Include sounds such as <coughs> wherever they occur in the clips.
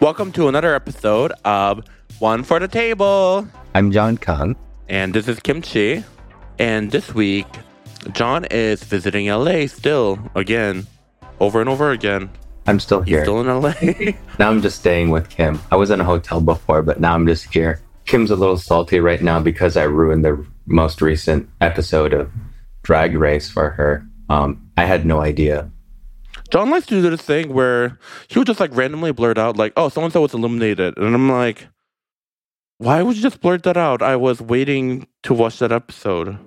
Welcome to another episode of One for the Table. I'm Jon Kung. And this is Kim Chi. And this week, Jon is visiting LA still, again, over and over again. I'm still He's here. still in LA. <laughs> now I'm just staying with Kim. I was in a hotel before, but now I'm just here. Kim's a little salty right now because I ruined the most recent episode of Drag Race for her. Um, I had no idea. Jon likes to do this thing where he would just like randomly blurt out, like, oh, so and so was eliminated. And I'm like, why would you just blurt that out? I was waiting to watch that episode.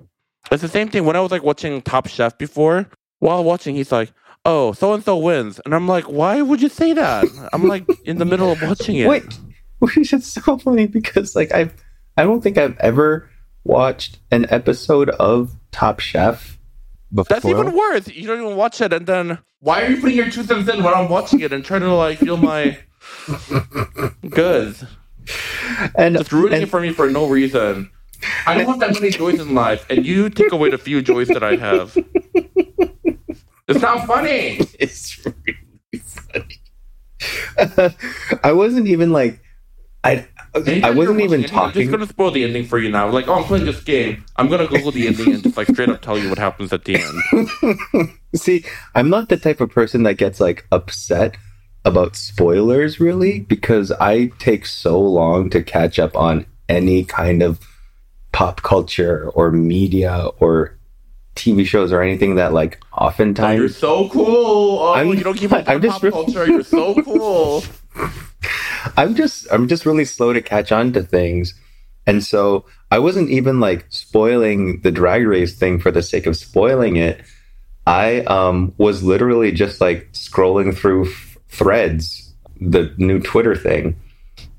It's the same thing when I was like watching Top Chef before. While watching, he's like, oh, so and so wins. And I'm like, why would you say that? I'm like in the middle of watching it. Wait, <laughs> which is so funny because like I, I don't think I've ever watched an episode of Top Chef before. That's even worse. You don't even watch it, and then why are you putting your two cents in when I'm watching it and trying to like feel my <laughs> goods? and Just ruining and- it for me for no reason. I don't have that many joys in life, and you take away the few joys that I have. It's not funny. <laughs> It's really funny. <laughs> I wasn't even like, I I wasn't even anything, I'm just gonna spoil the ending for you now. Like, oh, I'm playing this game. I'm gonna Google the ending and just like straight up tell you what happens at the end. <laughs> See, I'm not the type of person that gets like upset about spoilers really because I take so long to catch up on any kind of pop culture or media or TV shows or anything that like Oh, you're so cool. Oh, I'm- you don't keep <laughs> up I'm with just pop re- culture. You're so cool. <laughs> I'm just I'm just really slow to catch on to things. And so I wasn't even like spoiling the drag race thing for the sake of spoiling it. I um was literally just like scrolling through f- threads, the new Twitter thing.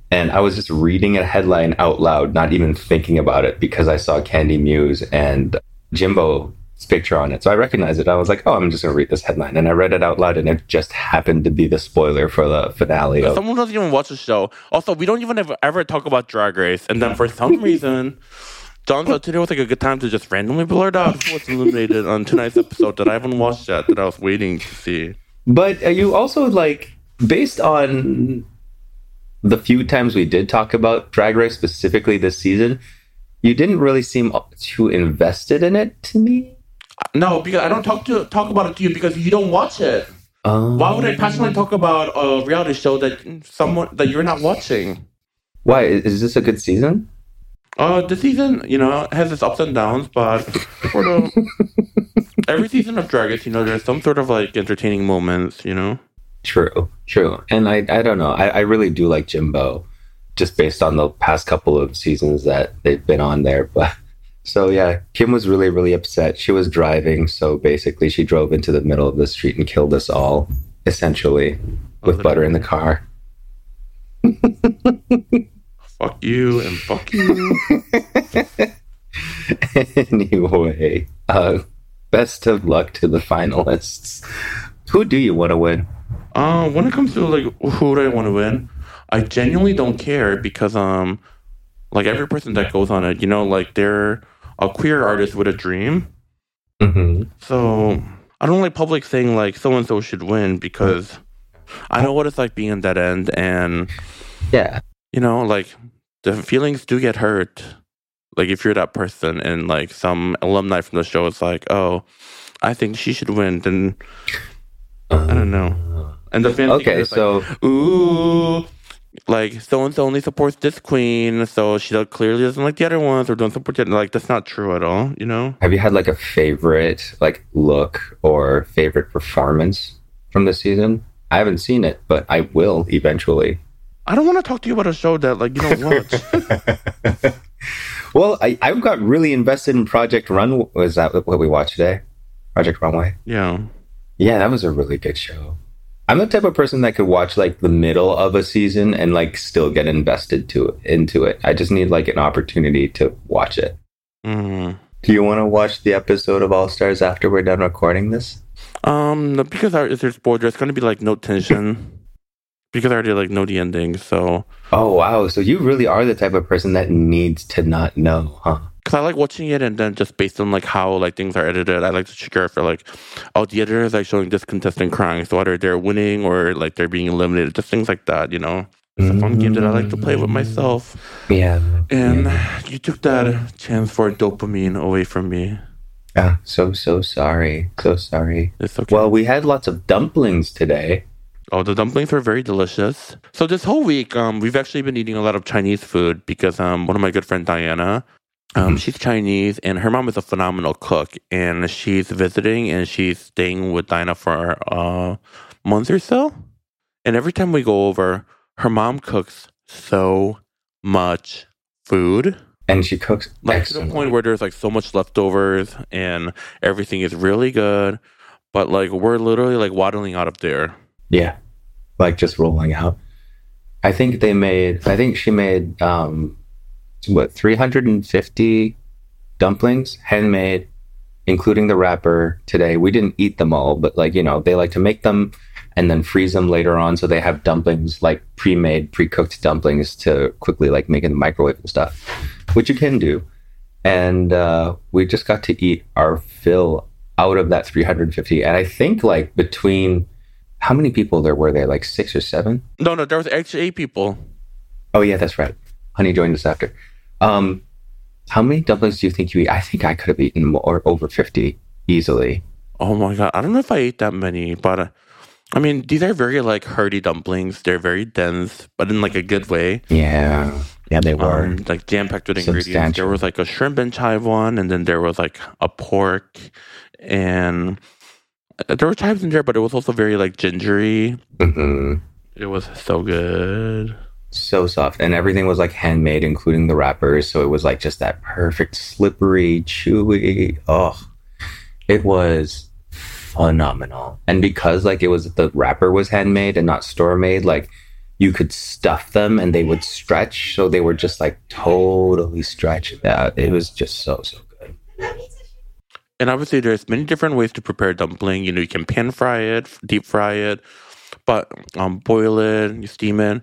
And I was just reading a headline out loud, not even thinking about it because I saw Kandy Muse and Jimbo's picture on it. So I recognized it. I was like, oh, I'm just going to read this headline. And I read it out loud, and it just happened to be the spoiler for the finale of Someone doesn't even watch the show. Also, we don't even ever, ever talk about Drag Race. And then for some <laughs> reason, Jon thought today was like a good time to just randomly blurt out what's eliminated on tonight's episode that I haven't watched yet, that I was waiting to see. But are you also like based on the few times we did talk about Drag Race specifically this season, you didn't really seem too invested in it to me. No, because I don't talk to talk about it to you because you don't watch it. Um, Why would I passionately talk about a reality show that someone that you're not watching? Why is is this a good season? Uh, the season, you know, has its ups and downs, but for the <laughs> every season of Drag Race, you know, there's some sort of like entertaining moments, you know. True, true. And I, I don't know. I, I really do like Jimbo, just based on the past couple of seasons that they've been on there. But so yeah, Kim was really, really upset. She was driving, so basically she drove into the middle of the street and killed us all, essentially, with butter in the car. <laughs> Fuck you and fuck you. <laughs> anyway, uh, best of luck to the finalists. Who do you want to win? Uh, when it comes to like who do I want to win, I genuinely don't care because um, like every person that goes on it, you know, like they're a queer artist with a dream. Mm-hmm. So I don't like public saying like so and so should win because I know what it's like being in that end, and Yeah, you know, like the feelings do get hurt. Like if you're that person, and like some alumni from the show is like, oh, I think she should win, then I don't know. And the fans Okay, so like, ooh, like so and so only supports this queen, so she clearly doesn't like the other ones or don't support it. Like that's not true at all, you know. have you had like a favorite like look or favorite performance from the season? I haven't seen it, but I will eventually. I don't want to talk to you about a show that like you don't <laughs> watch. Well, I, I got really invested in Project Run. Was that what we watched today? Project Runway. yeah. Yeah, that was a really good show. I'm the type of person that could watch like the middle of a season and like still get invested to into it. I just need like an opportunity to watch it. Mm. Do you want to watch the episode of All Stars after we're done recording this? Um, no, because our, if there's spoiler, it's gonna be like no tension. because I already like know the ending, so Oh wow! So you really are the type of person that needs to not know, huh? Cause I like watching it, and then just based on like how like things are edited, I like to trigger for like, oh, the editor is like showing this contestant crying, so either they're winning or like they're being eliminated, just things like that, you know. It's a fun game that I like to play with myself. Yeah. And yeah. you took that chance for dopamine away from me. Ah, so so sorry. So sorry. It's okay. Well, we had lots of dumplings today. Oh, the dumplings were very delicious. So this whole week, um, we've actually been eating a lot of Chinese food because um, one of my good friend Diana, um, Mhm. she's Chinese and her mom is a phenomenal cook, and she's visiting and she's staying with Dinah for a month or so. And every time we go over, her mom cooks so much food. And she cooks like to the point where there's like so much leftovers and everything is really good but like we're literally like waddling out of there Yeah. Like just rolling out. I think they made I think she made um what 350 dumplings handmade including the wrapper today. We didn't eat them all, but like, you know, they like to make them and then freeze them later on so they have dumplings like pre-made, pre-cooked dumplings to quickly like make in the microwave and stuff, which you can do. And uh we just got to eat our fill out of that 350 and I think like between how many people there were there? Like six or seven? no no there was actually eight people Oh yeah, that's right. Honey joined us after. Um, how many dumplings do you think you eat? I think I could have eaten more, over fifty easily. oh my god i don't know if i ate that many but uh, i mean these are very like hearty dumplings. They're very dense but in like a good way. Yeah, yeah, they were. um, like jam-packed with ingredients. There was like a shrimp and chive one and then there was like a pork and uh, there were chives in there but it was also very like gingery. Hmm it was so good So soft, and everything was like handmade, including the wrappers. So it was like just that perfect, slippery, chewy. Oh, it was phenomenal. And because like it was the wrapper was handmade and not store made, like you could stuff them and they would stretch. So they were just like totally stretched out. It was just so so good. And obviously, there's many different ways to prepare dumpling. You know, you can pan fry it, deep fry it, but um, boil it, you steam it.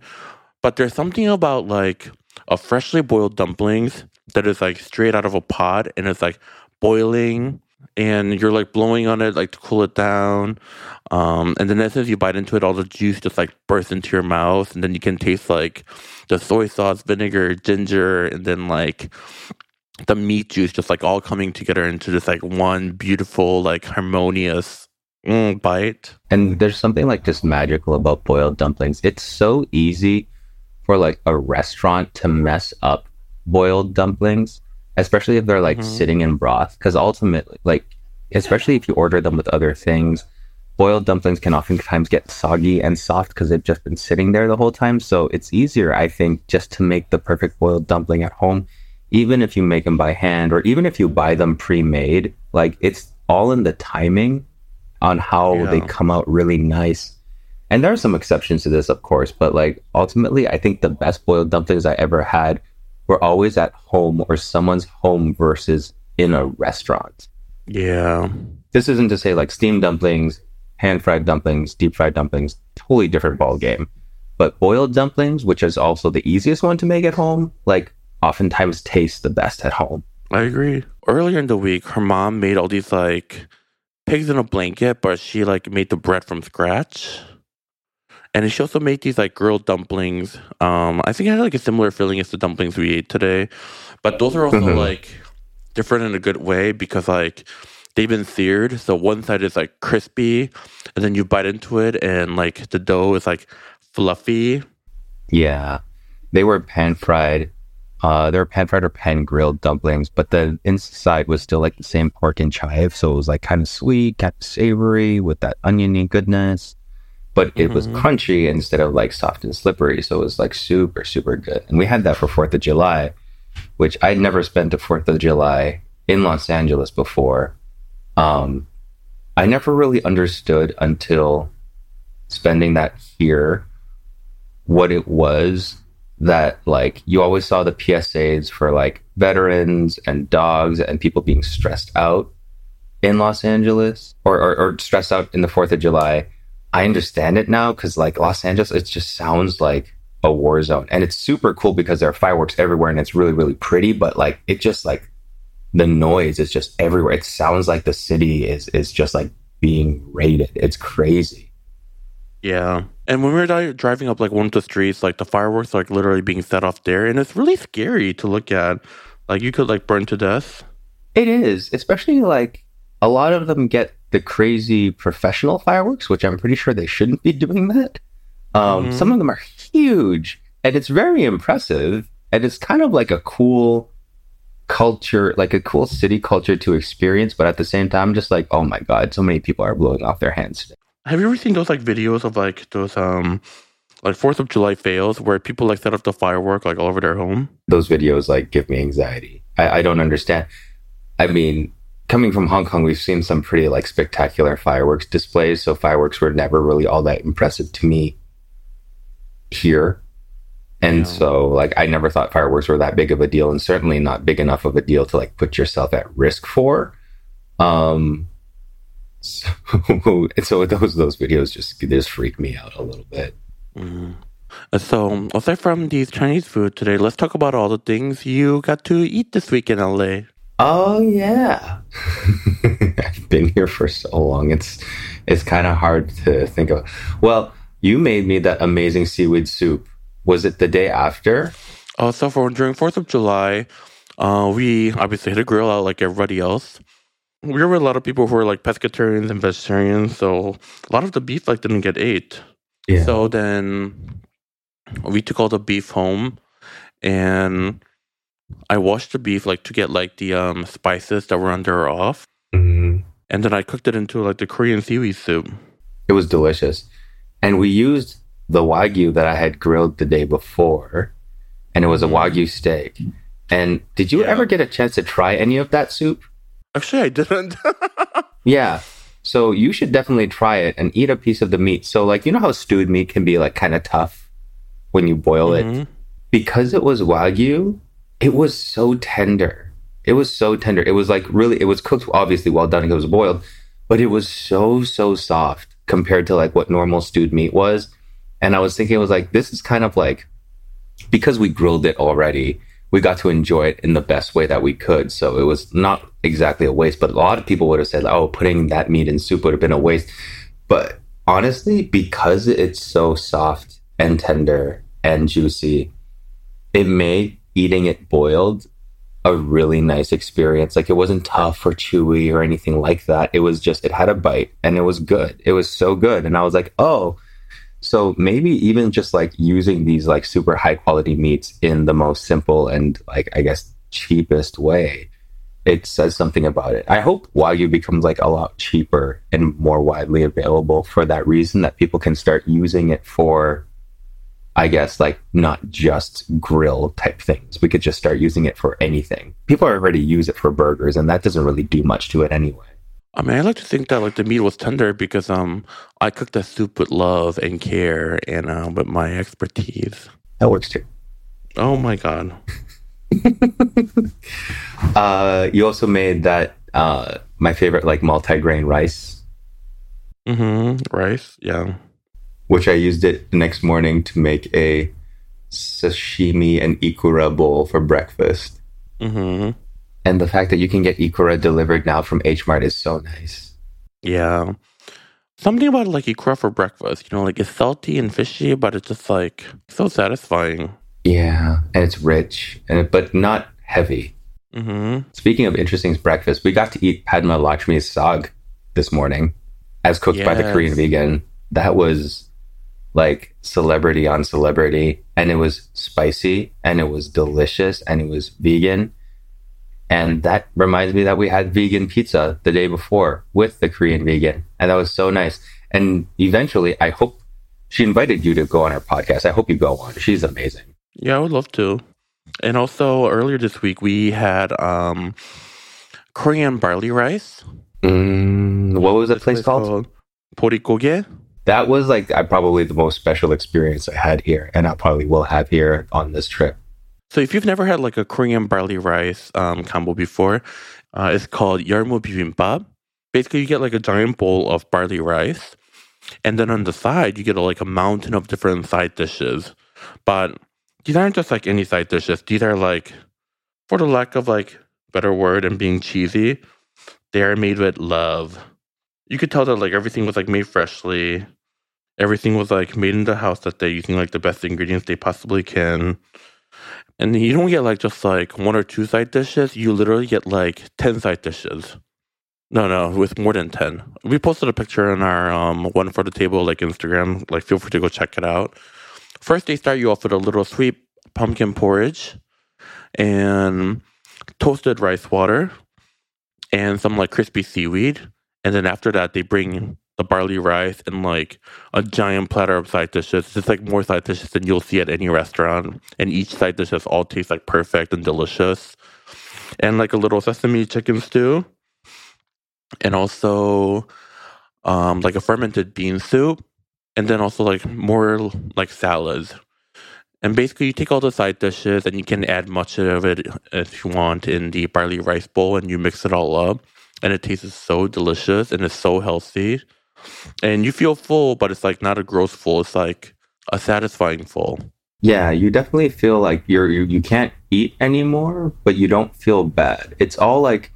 But there's something about like a freshly boiled dumplings that is like straight out of a pot and it's like boiling and you're like blowing on it like to cool it down. Um, and then as soon as you bite into it, all the juice just like bursts into your mouth, and then you can taste like the soy sauce, vinegar, ginger, and then like the meat juice just like all coming together into this like one beautiful like harmonious mm, bite And there's something like just magical about boiled dumplings. It's so easy for like a restaurant to mess up boiled dumplings, especially if they're like Mhm. sitting in broth. Because ultimately, like, especially if you order them with other things, boiled dumplings can oftentimes get soggy and soft because they've just been sitting there the whole time. So it's easier, I think, just to make the perfect boiled dumpling at home, even if you make them by hand or even if you buy them pre made. Like, it's all in the timing on how they come out really nice. And there are some exceptions to this, of course, but like ultimately, I think the best boiled dumplings I ever had were always at home or someone's home versus in a restaurant. yeah This isn't to say like steamed dumplings, hand fried dumplings, deep fried dumplings, totally different ball game. But boiled dumplings, which is also the easiest one to make at home, like oftentimes taste the best at home. i agree earlier in the week her mom made all these like pigs in a blanket but she like made the bread from scratch and she also made these like grilled dumplings um i think it had like a similar feeling as the dumplings we ate today but those are also Mhm. like different in a good way because like they've been seared so one side is like crispy and then you bite into it and like the dough is like fluffy Yeah. They were pan fried. Uh, they were pan fried or pan grilled dumplings, but the inside was still like the same pork and chive. So it was like kind of sweet, kind of savory with that oniony goodness. But it was Mhm. crunchy instead of like soft and slippery. So it was like super, super good. And we had that for 4th of July, which I'd never spent a 4th of July in Los Angeles before. Um, I never really understood until spending that here what it was that like you always saw the PSAs for like veterans and dogs and people being stressed out in Los Angeles or, or, or stressed out in the 4th of July. I understand it now because like Los Angeles, it just sounds like a war zone and it's super cool because there are fireworks everywhere and it's really, really pretty, but like it just like the noise is just everywhere. It sounds like the city is is just like being raided. It's crazy. Yeah. And when we were di- driving up like one of the streets, like the fireworks are like literally being set off there, and it's really scary to look at. Like you could like burn to death. It is, especially like a lot of them get the crazy professional fireworks, which I'm pretty sure they shouldn't be doing that. Um, Mhm. Some of them are huge, and it's very impressive, and it's kind of like a cool culture, like a cool city culture to experience. But at the same time, just like, oh my god, so many people are blowing off their hands today. Have you ever seen those like videos of like those um like Fourth of July fails where people like set up the firework like all over their home? Those videos like give me anxiety. I, I don't understand. I mean, coming from Hong Kong, we've seen some pretty like spectacular fireworks displays. So fireworks were never really all that impressive to me here. And Yeah. so like I never thought fireworks were that big of a deal and certainly not big enough of a deal to like put yourself at risk for. Um so, <laughs> so those those videos just just freak me out a little bit. Mm. So aside from these Chinese food today, let's talk about all the things you got to eat this week in LA. Oh yeah. I've <laughs> been here for so long. It's it's kind of hard to think of. Well, you made me that amazing seaweed soup. Was it the day after? Uh, so for during Fourth of July, uh, we obviously had a grill out like everybody else. We were a lot of people who were like pescatarians and vegetarians, so a lot of the beef like didn't get ate. Yeah. So then we took all the beef home and I washed the beef like to get like the um spices that were under off. Mhm. And then I cooked it into like the Korean seaweed soup. It was delicious. And we used the wagyu that I had grilled the day before, and it was a Mhm. wagyu steak. And did you Yeah. ever get a chance to try any of that soup? Actually I didn't. <laughs> Yeah. So you should definitely try it and eat a piece of the meat. So like you know how stewed meat can be like kind of tough when you boil it? Mhm. because it was wagyu, it was so tender. It was so tender. It was like really, it was cooked obviously well done. It was boiled, but it was so so soft compared to like what normal stewed meat was. And I was thinking, it was like this is kind of like because we grilled it already. We got to enjoy it in the best way that we could. So it was not exactly a waste, but a lot of people would have said, "Oh, putting that meat in soup would have been a waste." But honestly, because it's so soft and tender and juicy, it made eating it boiled a really nice experience. Like it wasn't tough or chewy or anything like that. It was just it had a bite and it was good. It was so good. And I was like, oh, so maybe even just like using these like super high quality meats in the most simple and like I guess cheapest way. It says something about it. I hope Wagyu becomes like a lot cheaper and more widely available for that reason that people can start using it for I guess like not just grill type things. We could just start using it for anything. People already use it for burgers, and that doesn't really do much to it anyway. I mean, I like to think that like the meat was tender because um I cooked the soup with love and care and um with my expertise. That works too. Oh my god! <laughs> Uh, you also made that uh, my favorite like multi-grain rice, Mm-hmm. Rice, yeah. Which I used it the next morning to make a sashimi and ikura bowl for breakfast. Mm-hmm. And the fact that you can get ikura delivered now from H Mart is so nice. Yeah. Something about like ikura for breakfast, you know, like it's salty and fishy, but it's just like so satisfying. Yeah, and it's rich, and but not heavy. Mm-hmm. Speaking of interesting breakfast, we got to eat Padma Lakshmi's saag this morning, as cooked by the Korean vegan. That was like celebrity on celebrity, and it was spicy, and it was delicious, and it was vegan. And that reminds me that we had vegan pizza the day before with the Korean vegan, and that was so nice. And eventually, I hope she invited you to go on her podcast. I hope you go on. She's amazing. Yeah, I would love to. And also earlier this week we had um Korean barley rice. Mm, what was the place called? Porikoge. That was like I probably the most special experience I had here, and I probably will have here on this trip. So if you've never had like a Korean barley rice um, combo before, uh, it's called yarmu bibimbap. Basically, you get like a giant bowl of barley rice, and then on the side you get a, like a mountain of different side dishes. But these aren't just like any side dishes. These are like, for the lack of like better word, and being cheesy, they're made with love. You could tell that like everything was like made freshly. Everything was like made in the house that they're using like the best ingredients they possibly can. And you don't get like just like one or two side dishes. You literally get like 10 side dishes. No, no, with more than 10. We posted a picture on our um, one for the table like Instagram. Like, feel free to go check it out. First, they start you off with a little sweet pumpkin porridge and toasted rice water and some like crispy seaweed. And then after that, they bring the barley rice and like a giant platter of side dishes. It's like more side dishes than you'll see at any restaurant. And each side dishes all taste like perfect and delicious. And like a little sesame chicken stew. And also um, like a fermented bean soup. And then also like more like salads. And basically, you take all the side dishes and you can add much of it if you want in the barley rice bowl and you mix it all up. And it tastes so delicious and it's so healthy. And you feel full, but it's like not a gross full. It's like a satisfying full. Yeah, you definitely feel like you're you, you can't eat anymore, but you don't feel bad. It's all like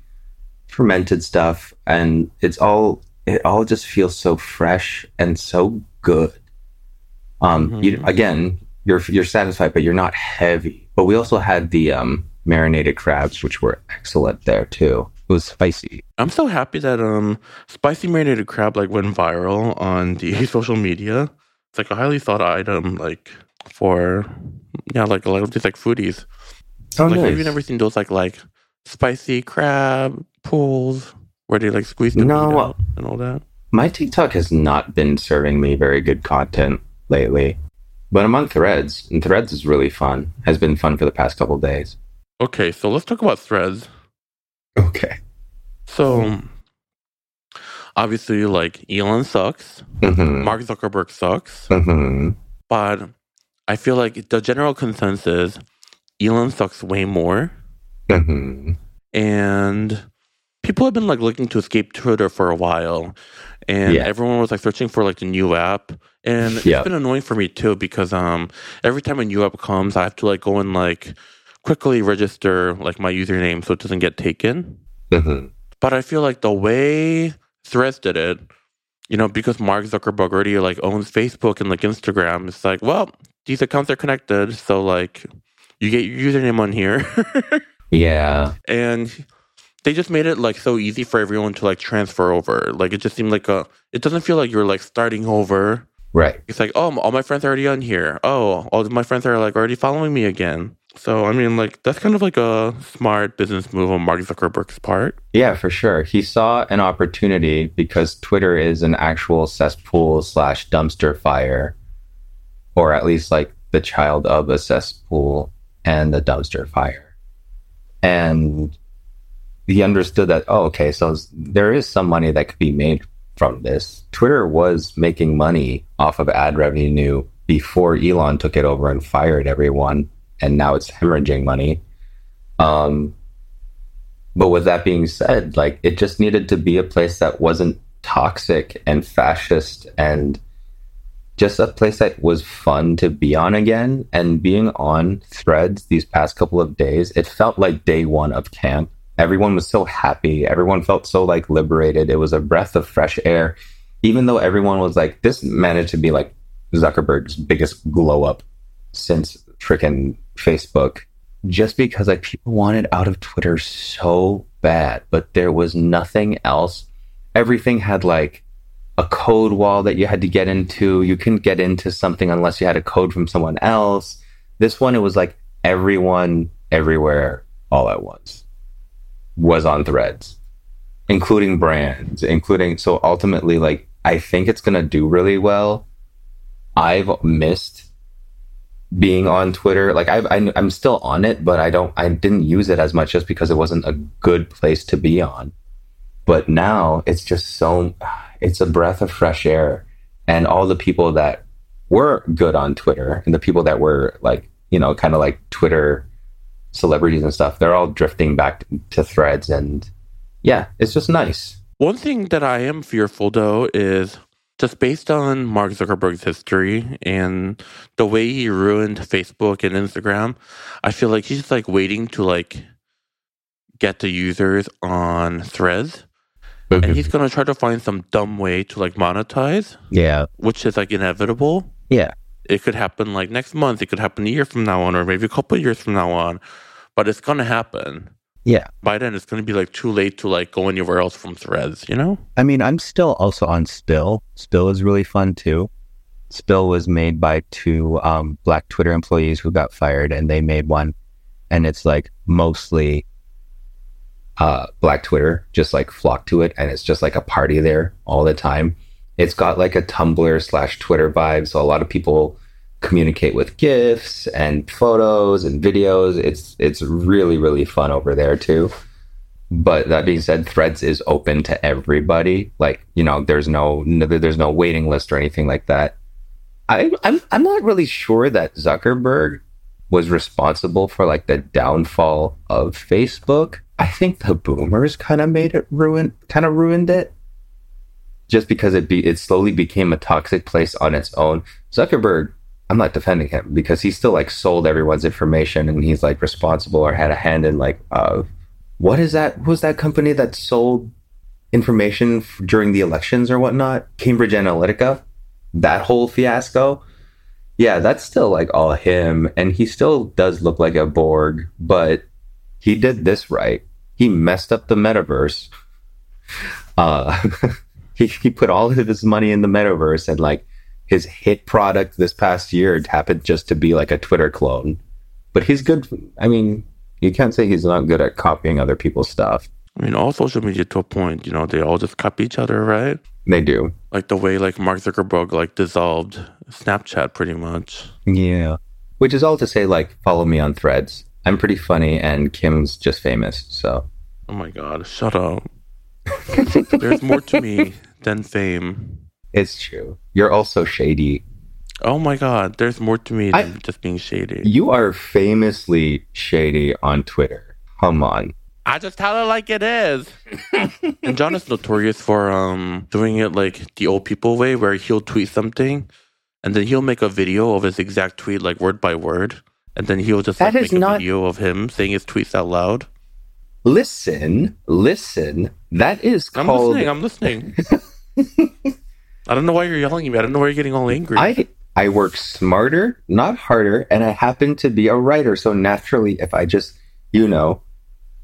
fermented stuff and it's all it all just feels so fresh and so good. Um mm-hmm. you, again, you're you're satisfied, but you're not heavy. But we also had the um, marinated crabs, which were excellent there too. It was spicy. I'm so happy that um spicy marinated crab like went viral on the <laughs> social media. It's like a highly thought item, like for yeah, like a lot of these like foodies. Oh, like nice. have you never seen those like like spicy crab pools where they like squeeze the no, meat out and all that? My TikTok has not been serving me very good content lately. But I'm on Threads, and Threads is really fun. Has been fun for the past couple days. Okay, so let's talk about Threads. Okay. So obviously, like Elon sucks, mm-hmm. Mark Zuckerberg sucks, mm-hmm. but I feel like the general consensus Elon sucks way more, mm-hmm. and people have been like looking to escape Twitter for a while, and yeah. everyone was like searching for like the new app and it's been annoying for me too because um every time a new app comes i have to like go and like quickly register like my username so it doesn't get taken mm-hmm. But i feel like the way threads did it you know because mark zuckerberg already like owns facebook and like instagram it's like well these accounts are connected so like you get your username on here <laughs> yeah and they just made it like so easy for everyone to like transfer over. Like it just seemed like a. It doesn't feel like you're like starting over. Right. It's like oh, all my friends are already on here. Oh, all my friends are like already following me again. So I mean, like that's kind of like a smart business move on Mark Zuckerberg's part. Yeah, for sure. He saw an opportunity because Twitter is an actual cesspool slash dumpster fire, or at least like the child of a cesspool and the dumpster fire. And he understood that, oh, okay, so there is some money that could be made from this. Twitter was making money off of ad revenue before Elon took it over and fired everyone, and now it's hemorrhaging money. Um, but with that being said, like it just needed to be a place that wasn't toxic and fascist and just a place that was fun to be on again. And being on threads these past couple of days, it felt like day one of camp everyone was so happy. Everyone felt so like liberated. It was a breath of fresh air. Even though everyone was like, this managed to be like Zuckerberg's biggest glow up since freaking Facebook. Just because like people wanted out of Twitter so bad, but there was nothing else. Everything had like a code wall that you had to get into. You couldn't get into something unless you had a code from someone else. This one, it was like everyone, everywhere, all at once was on threads, including brands, including so ultimately like I think it's gonna do really well. I've missed being on Twitter. Like I've, I, I'm still on it, but I don't. I didn't use it as much just because it wasn't a good place to be on. But now it's just so. It's a breath of fresh air, and all the people that were good on Twitter and the people that were like you know kind of like Twitter celebrities and stuff, they're all drifting back to threads. And yeah, it's just nice. One thing that I am fearful though is just based on Mark Zuckerberg's history and the way he ruined Facebook and Instagram, I feel like he's like waiting to like get the users on Threads, and mm-hmm. he's gonna try to find some dumb way to like monetize, yeah, which is like inevitable. yeah, It could happen like next month. It could happen a year from now on, or maybe a couple of years from now on. But it's gonna happen. Yeah. By then, it's gonna be like too late to like go anywhere else from Threads. You know? I mean, I'm still also on Spill. Spill is really fun too. Spill was made by two um, black Twitter employees who got fired, and they made one, and it's like mostly uh, Black Twitter just like flock to it, and it's just like a party there all the time. It's got like a Tumblr slash Twitter vibe, so a lot of people communicate with gifs and photos and videos. It's it's really really fun over there too. But that being said, Threads is open to everybody. Like you know, there's no there's no waiting list or anything like that. I, I'm I'm not really sure that Zuckerberg was responsible for like the downfall of Facebook. I think the boomers kind of made it ruin, kind of ruined it, just because it be it slowly became a toxic place on its own. Zuckerberg, I'm not defending him because he still like sold everyone's information and he's like responsible or had a hand in like uh, what is that? Was that company that sold information f- during the elections or whatnot? Cambridge Analytica, that whole fiasco yeah, that's still like all him, and he still does look like a Borg, but he did this right. He messed up the metaverse. Uh, <laughs> he he put all of his money in the metaverse, and like his hit product this past year happened just to be like a Twitter clone. But he's good. I mean, you can't say he's not good at copying other people's stuff. I mean, all social media to a point. You know, they all just copy each other, right? They do. Like the way like Mark Zuckerberg like dissolved Snapchat, pretty much. yeah. Which is all to say, like, follow me on Threads. I'm pretty funny, and Kim's just famous. So Oh my god, shut up. <laughs> There's more to me than fame. It's true. You're also shady. Oh my god, there's more to me I- than just being shady. You are famously shady on Twitter. Come on. I just tell it like it is. <laughs> and Jon is notorious for um doing it like the old people way, where he'll tweet something, and then he'll make a video of his exact tweet, like word by word, and then he'll just That like, is make a not- video of him saying his tweets out loud. Listen, listen. That is called. I'm listening. I'm listening. <laughs> I don't know why you're yelling at me. I don't know why you're getting all angry. I I work smarter, not harder, and I happen to be a writer. So naturally, if I just, you know,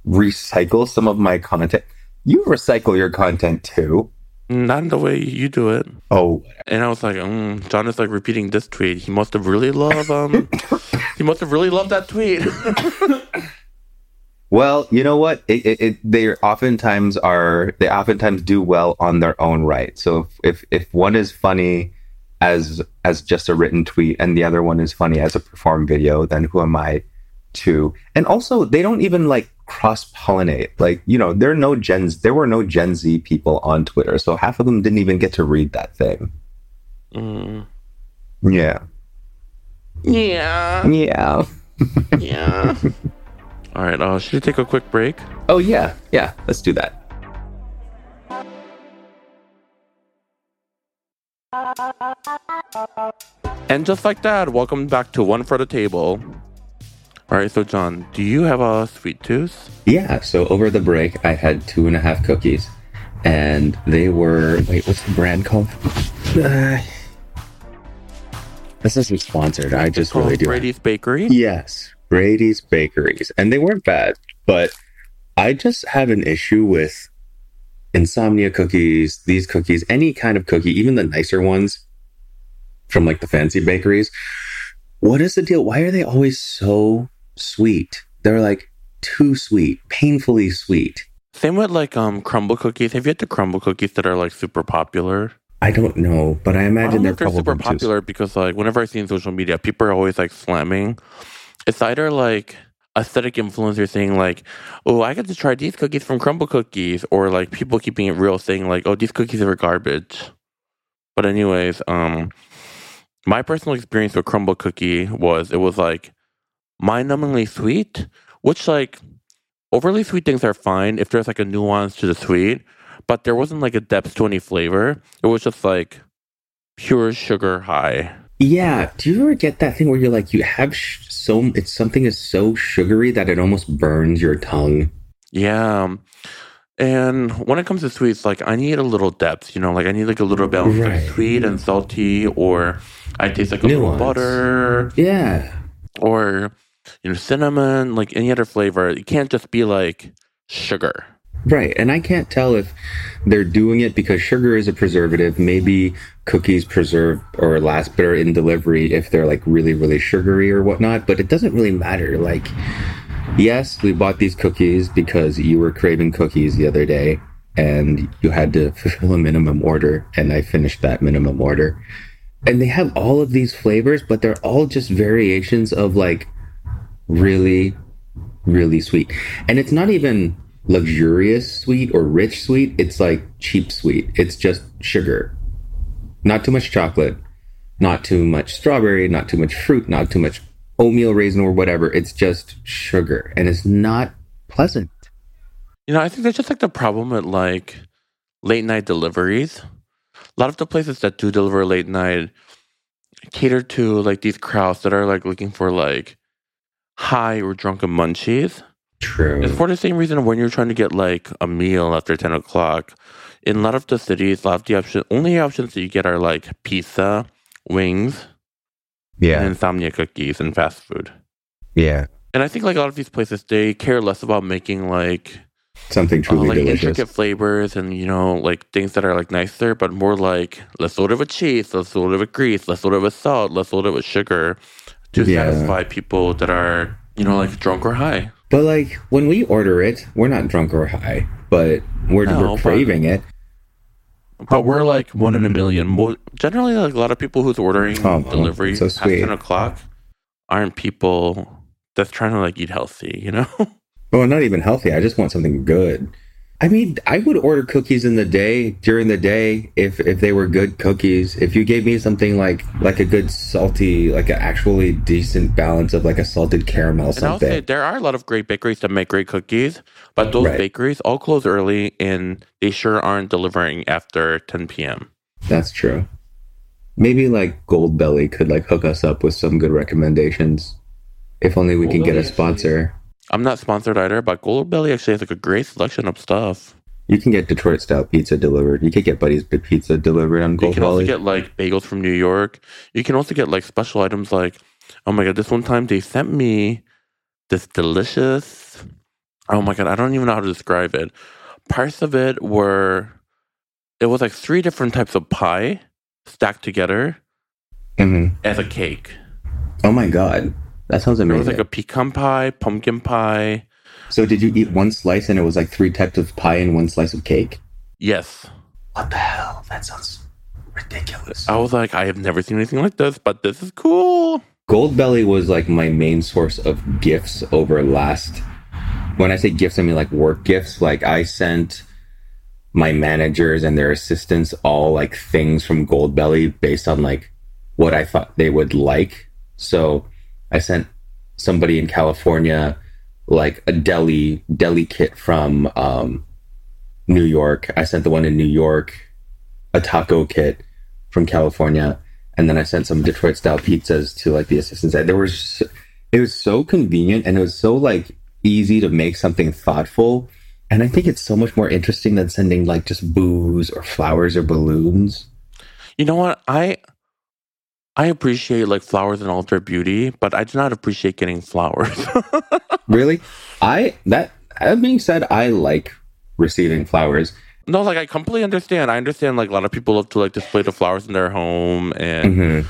recycle some of my content, you recycle your content too. Not in the way you do it. Oh, And I was like, mm, Jon is like repeating this tweet. He must have really loved um. <laughs> he must have really loved that tweet. <laughs> Well, you know what? It, it, it, they oftentimes are. They oftentimes do well on their own right. So if, if if one is funny as as just a written tweet, and the other one is funny as a performed video, then who am I to? And also, they don't even like cross pollinate. Like you know, there are no gens. There were no Gen Z people on Twitter, so half of them didn't even get to read that thing. Mm. Yeah. Yeah. Yeah. <laughs> Yeah. All right. Uh, should we take a quick break? Oh yeah. Yeah. Let's do that. And just like that, welcome back to One for the Table. All right. So, Jon, do you have a sweet tooth? Yeah, so over the break, I had two and a half cookies, and they were wait, what's the brand called? Uh, this isn't sponsored. I just really do. Brady's Bakery. Yes, Brady's Bakeries, and they weren't bad, but I just had an issue with insomnia cookies, these cookies, any kind of cookie, even the nicer ones from like the fancy bakeries. What is the deal? Why are they always so sweet? They're like too sweet, painfully sweet. Same with like um Crumbl cookies. Have you had the Crumbl cookies that are like super popular? I don't know, but I I imagine don't they're they're super popular because like whenever I see in social media, people are always like slamming. It's either like aesthetic influencers saying like, "Oh, I got to try these cookies from Crumbl Cookies," or like people keeping it real saying like, "Oh, these cookies are garbage." But anyways, um, my personal experience with Crumbl Cookie was it was like mind-numbingly sweet, which like overly sweet things are fine if there's like a nuance to the sweet, but there wasn't like a depth to any flavor. It was just like pure sugar high. Yeah. Do you ever get that thing where you're like, you have sh- so it's something is so sugary that it almost burns your tongue? Yeah. Um, and when it comes to sweets, like I need a little depth, you know, like I need like a little bit of like, sweet and salty, or I taste like a little butter, Yeah. or you know, cinnamon, like any other flavor. It can't just be like sugar. Right. And I can't tell if they're doing it because sugar is a preservative. Maybe cookies preserve or last better in delivery if they're like really, really sugary or whatnot, but it doesn't really matter. Like, yes, we bought these cookies because you were craving cookies the other day and you had to <laughs> fulfill a minimum order, and I finished that minimum order. And they have all of these flavors, but they're all just variations of like really, really sweet. And it's not even luxurious sweet or rich sweet. It's like cheap sweet. It's just sugar. Not too much chocolate, not too much strawberry, not too much fruit, not too much oatmeal raisin or whatever. It's just sugar and it's not pleasant. You know, I think that's just like the problem with like late night deliveries. A lot of the places that do deliver late night cater to like these crowds that are like looking for like high or drunken munchies. True. It's for the same reason when you're trying to get like a meal after 10 o'clock. In a lot of the cities, a lot of the options, only options that you get are like pizza, wings, Yeah. and insomnia cookies and fast food. Yeah. And I think like a lot of these places, they care less about making like Something uh, truly like delicious. intricate flavors and you know like things that are like nicer, but more like let's load it with cheese, let's load it with grease, let's load it with salt, let's load it with sugar to Yeah. satisfy people that are you know like drunk or high. But like when we order it, we're not drunk or high, but we're, No, we're but- craving it. But we're like one in a million. Mo- Generally, like a lot of people who's ordering Oh, delivery so ten o'clock aren't people that's trying to like eat healthy. You know, <laughs> Well, not even healthy. I just want something good. I mean, I would order cookies in the day during the day if if they were good cookies. If you gave me something like like a good salty, like an actually decent balance of like a salted caramel and I'll say something. there are a lot of great bakeries that make great cookies, but those Right. bakeries all close early and they sure aren't delivering after ten p.m. That's true. Maybe like Goldbelly could like hook us up with some good recommendations. If only we can get a sponsor. I'm not sponsored either, but Goldbelly actually has like a great selection of stuff. You can get Detroit style pizza delivered. You could get Buddy's Pizza delivered on Goldbelly. You Gold can also get like bagels from New York. You can also get like special items like, oh my god, this one time they sent me this delicious. Oh my god, I don't even know how to describe it. Parts of it were, it was like three different types of pie stacked together Mhm. as a cake. Oh my god, that sounds There amazing. was like a pecan pie, pumpkin pie. So did you eat one slice and it was like three types of pie and one slice of cake? Yes, What the hell? That sounds ridiculous. I was like, I have never seen anything like this, but this is cool. Goldbelly was like my main source of gifts over last. When I say gifts, I mean like work gifts. Like I sent my managers and their assistants all like things from Goldbelly based on like what I thought they would like. So I sent somebody in California like a deli deli kit from um, New York. I sent the one in New York a taco kit from California, and then I sent some Detroit style pizzas to like the assistants. There was it was so convenient and it was so like easy to make something thoughtful. And I think it's so much more interesting than sending like just booze or flowers or balloons. You know what? I I appreciate like flowers and all their beauty, but I do not appreciate getting flowers. <laughs> Really, I that that being said, I like receiving flowers. no, like I completely understand. I understand like a lot of people love to like display the flowers in their home and Mhm.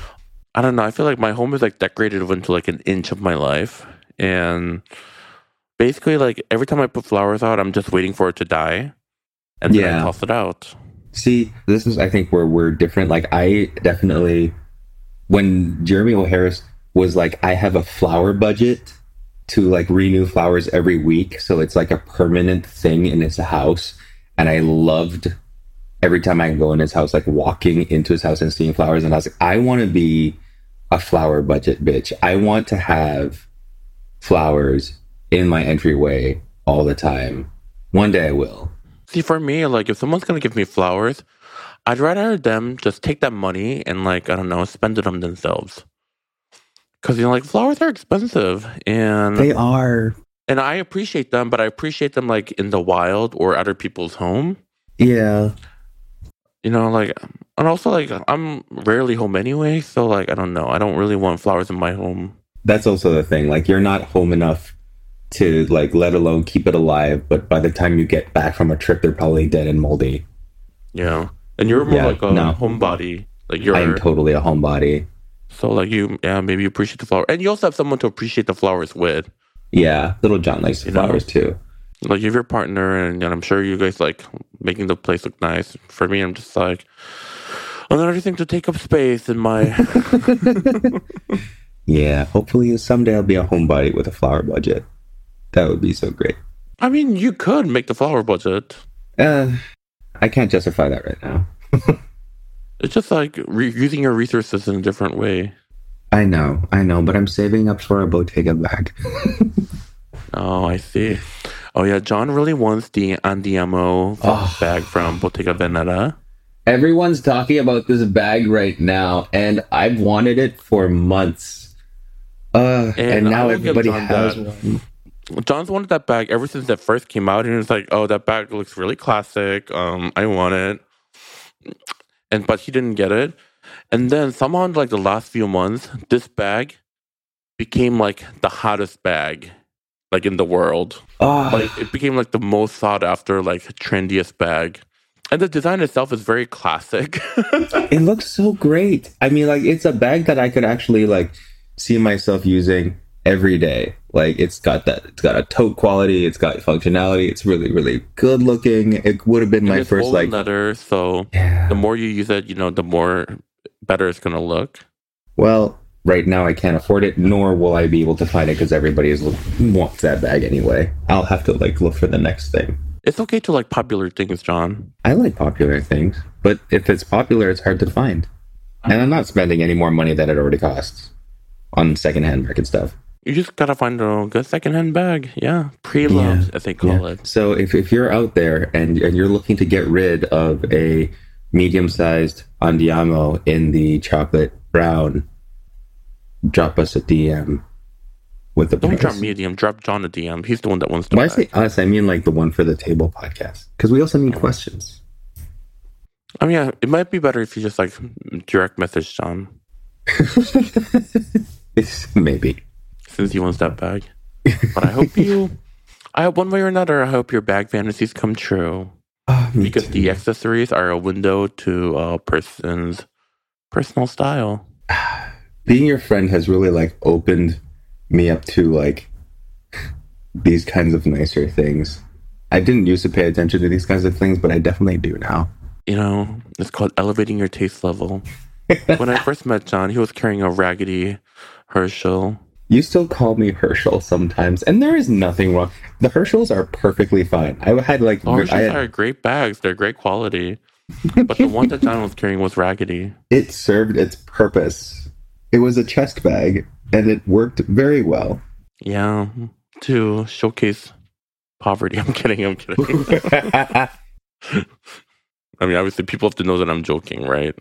I don't know. I feel like my home is like decorated into like an inch of my life. And basically like every time I put flowers out, I'm just waiting for it to die. And then Yeah. I toss it out. See, this is I think where we're different. Like I definitely when Jeremy O. Harris was like, I have a flower budget to like renew flowers every week. So it's like a permanent thing in his house. And I loved every time I go in his house, like walking into his house and seeing flowers. And I was like, I want to be a flower budget bitch. I want to have flowers in my entryway all the time. One day I will. See, for me, like if someone's gonna give me flowers, I'd rather them just take that money and like I don't know, spend it on themselves. Because you know, like flowers are expensive, and They are. and I appreciate them, but I appreciate them like in the wild or other people's home. Yeah. You know, like, and also like I'm rarely home anyway, so like I don't know. I don't really want flowers in my home. That's also the thing. Like you're not home enough to like let alone keep it alive, but by the time you get back from a trip they're probably dead and moldy. Yeah, and you're more Yeah, like a no. homebody. Like you're I'm totally a homebody. so like you, yeah, maybe you appreciate the flower, and you also have someone to appreciate the flowers with. Yeah. Little John likes the You know? flowers too. Like you have your partner, and, and I'm sure you guys like making the place look nice. For me, I'm just like another thing to take up space in my. <laughs> <laughs> Yeah. Hopefully someday I'll be a homebody with a flower budget. That would be so great. I mean, you could make the flower budget. Uh I can't justify that right now. <laughs> It's just like re- using your resources in a different way. I know, I know, but I'm saving up for a Bottega bag. <laughs> Oh, I see. Oh yeah, Jon really wants the Andiamo Oh. bag from Bottega Veneta. Everyone's talking about this bag right now, and I've wanted it for months. Uh, and, And now everybody has that. one. Jon's wanted that bag ever since that first came out, and he was like, "Oh, that bag looks really classic. Um, I want it." And but he didn't get it. And then somehow, in like the last few months, this bag became like the hottest bag, like in the world. Oh, Like it became like the most sought after, like trendiest bag. And the design itself is very classic. <laughs> it looks so great. I mean, like it's a bag that I could actually like see myself using every day. Like it's got that, it's got a tote quality, it's got functionality, it's really, really good looking. It would have been my And it's first like, leather, so yeah. the more you use it, you know, the more better it's gonna look. Well, right now I can't afford it, nor will I be able to find it because everybody is wants that bag anyway. I'll have to like look for the next thing. It's okay to like popular things, Jon. I like popular things, but if it's popular, it's hard to find. And I'm not spending any more money than it already costs on secondhand market stuff. You just gotta find a good secondhand bag. Yeah, pre-loved as they call it. So if, if you're out there and, and you're looking to get rid of a medium-sized Andiamo in the chocolate brown, drop us a DM with the Don't price. drop medium. Drop Jon a DM. He's the one that wants to. I buy. say us, I mean like the one for the table podcast because we also need questions. I mean, yeah, it might be better if you just like direct message Jon <laughs> Maybe. Since he wants that bag. But I hope you. I hope one way or another. I hope your bag fantasies come true Ah, because too. the accessories are a window to a person's personal style. <sighs> being your friend has really like opened me up to like <laughs> these kinds of nicer things. I didn't used to pay attention to these kinds of things, but I definitely do now. You know, it's called elevating your taste level. <laughs> when I first met Jon, he was carrying a raggedy Herschel. You still call me Herschel sometimes, and there is nothing wrong. The Herschels are perfectly fine. I had like Oh, Herschels I had- are great bags. They're great quality. <laughs> But the one that John was carrying was raggedy. it served its purpose. It was a chest bag, and it worked very well. Yeah, to showcase poverty. <laughs> I'm kidding. I'm kidding. <laughs> I mean, obviously, people have to know that I'm joking, right?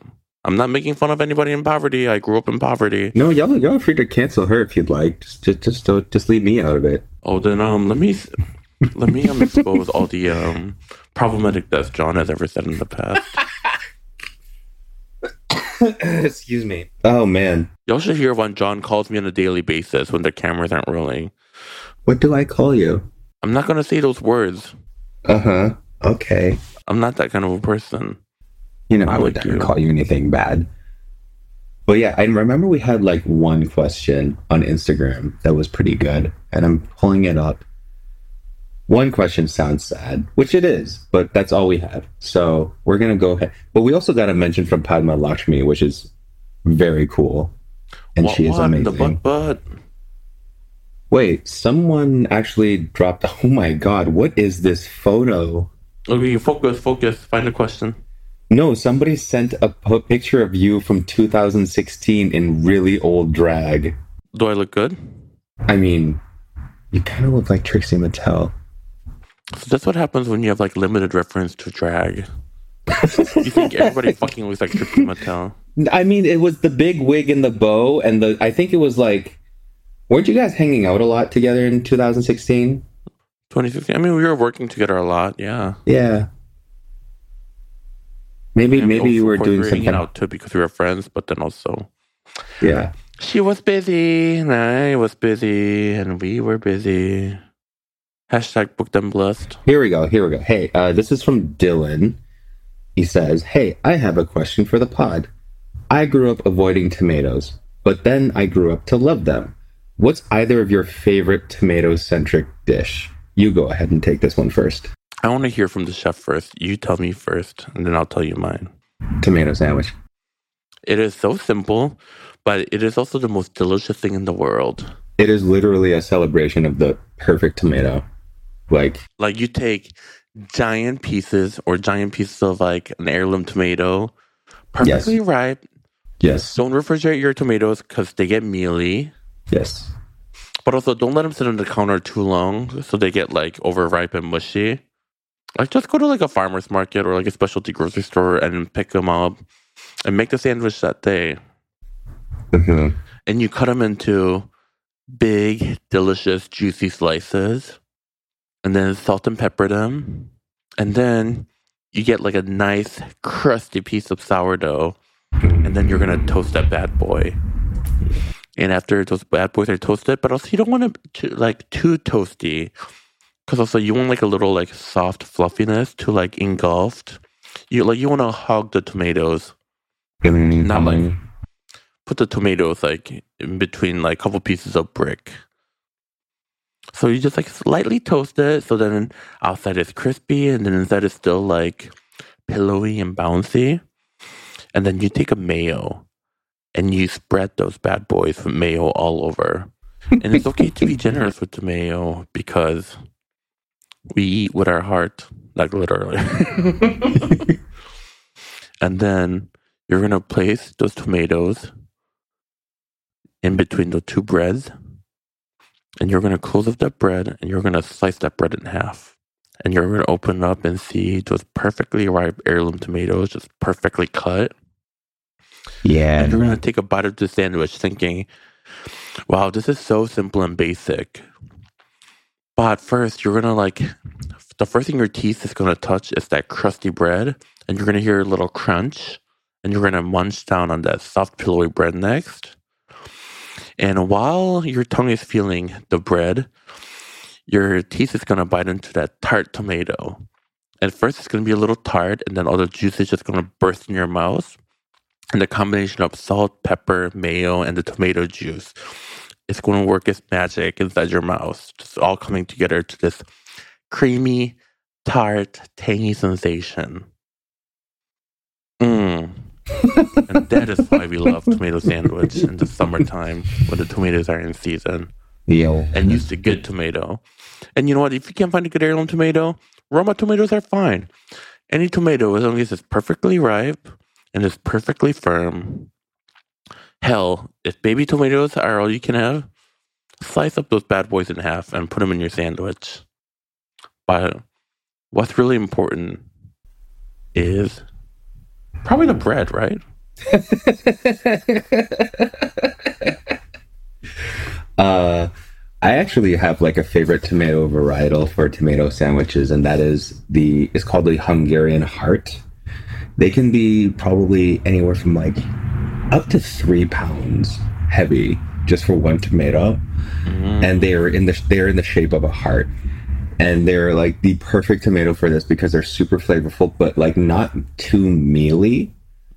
I'm not making fun of anybody in poverty. I grew up in poverty. no, y'all, y'all are free to cancel her if you'd like. Just, just, just, don't, just leave me out of it. Oh, then um, let me let me um expose all the um problematic deaths Jon has ever said in the past. <coughs> Excuse me. Oh man, Y'all should hear when Jon calls me on a daily basis when the cameras aren't rolling. what do I call you? I'm not gonna say those words. Uh huh. Okay. I'm not that kind of a person. You know, I would never call you anything bad. But yeah, I remember we had like one question on Instagram that was pretty good, and I'm pulling it up. One question sounds sad, which it is, but that's all we have. So we're gonna go ahead. But we also got a mention from Padma Lakshmi, which is very cool, and what, she is what? amazing. The butt butt. Wait, someone actually dropped. <laughs> Oh my god, what is this photo? Okay, focus, focus. Find a question. No, somebody sent a p- picture of you from 2016 in really old drag. Do I look good? I mean, you kind of look like Trixie Mattel. So that's what happens when you have like limited reference to drag. you think everybody <laughs> fucking looks like Trixie Mattel. I mean, it was the big wig and the bow, and the. I think it was like Weren't you guys hanging out a lot together in 2016? 2016. I mean, we were working together a lot. Yeah. Yeah. Maybe And maybe you were doing we were hanging something. out too because we were friends, but then also Yeah. she was busy and I was busy and we were busy. Hashtag booked and blessed. Here we go. Here we go. Hey, uh, this is from Dylan. He says, Hey, I have a question for the pod. I grew up avoiding tomatoes, but then I grew up to love them. What's either of your favorite tomato centric dish? You go ahead and take this one first. I want to hear from the chef first. You tell me first, and then I'll tell you mine. Tomato sandwich. It is so simple, but it is also the most delicious thing in the world. It is literally a celebration of the perfect tomato. Like, Like you take giant pieces or giant pieces of like an heirloom tomato, perfectly ripe. yes, Don't refrigerate your tomatoes because they get mealy. yes. But also, don't let them sit on the counter too long so they get like overripe and mushy. Like, just go to like a farmer's market or like a specialty grocery store and pick them up and make the sandwich that day. Mhm. And you cut them into big, delicious, juicy slices. And then salt and pepper them. And then you get like a nice, crusty piece of sourdough. And then you're going to toast that bad boy. And after those bad boys are toasted, but also you don't want it to like too toasty, because also you want like a little like soft fluffiness to like engulfed. You like you want to hug the tomatoes. Not like put the tomatoes like in between like a couple pieces of brick. So you just like slightly toast it, so then outside is crispy and then inside is still like pillowy and bouncy. And then you take a mayo and you spread those bad boys with mayo all over. And it's okay to be generous with the mayo because we eat with our heart, like literally. <laughs> and then you're gonna place those tomatoes in between the two breads, and you're gonna close up that bread, and you're gonna slice that bread in half. And you're gonna open up and see those perfectly ripe heirloom tomatoes, just perfectly cut. Yeah. And you're gonna take a bite of the sandwich, thinking, "Wow, this is so simple and basic." But first, you're gonna like the first thing your teeth is gonna touch is that crusty bread, and you're gonna hear a little crunch, and you're gonna munch down on that soft, pillowy bread next. And while your tongue is feeling the bread, your teeth is gonna bite into that tart tomato. At first, it's gonna be a little tart, and then all the juice is just gonna burst in your mouth. And the combination of salt, pepper, mayo, and the tomato juice is going to work its magic inside your mouth. Just all coming together to this creamy, tart, tangy sensation. Mmm. and that is why we love <laughs> tomato sandwich in the summertime when the tomatoes are in season. Yo. And use the good tomato. And you know what? If you can't find a good heirloom tomato, Roma tomatoes are fine. Any tomato, as long as it's perfectly ripe and it's perfectly firm. Hell, if baby tomatoes are all you can have, slice up those bad boys in half and put them in your sandwich. But what's really important is probably the bread, right? <laughs> uh, I actually have like a favorite tomato varietal for tomato sandwiches, and that is the it's called the Hungarian heart. They can be probably anywhere from like up to three pounds heavy just for one tomato, and they're in the they're in the shape of a heart, and they're like the perfect tomato for this because they're super flavorful, but like not too mealy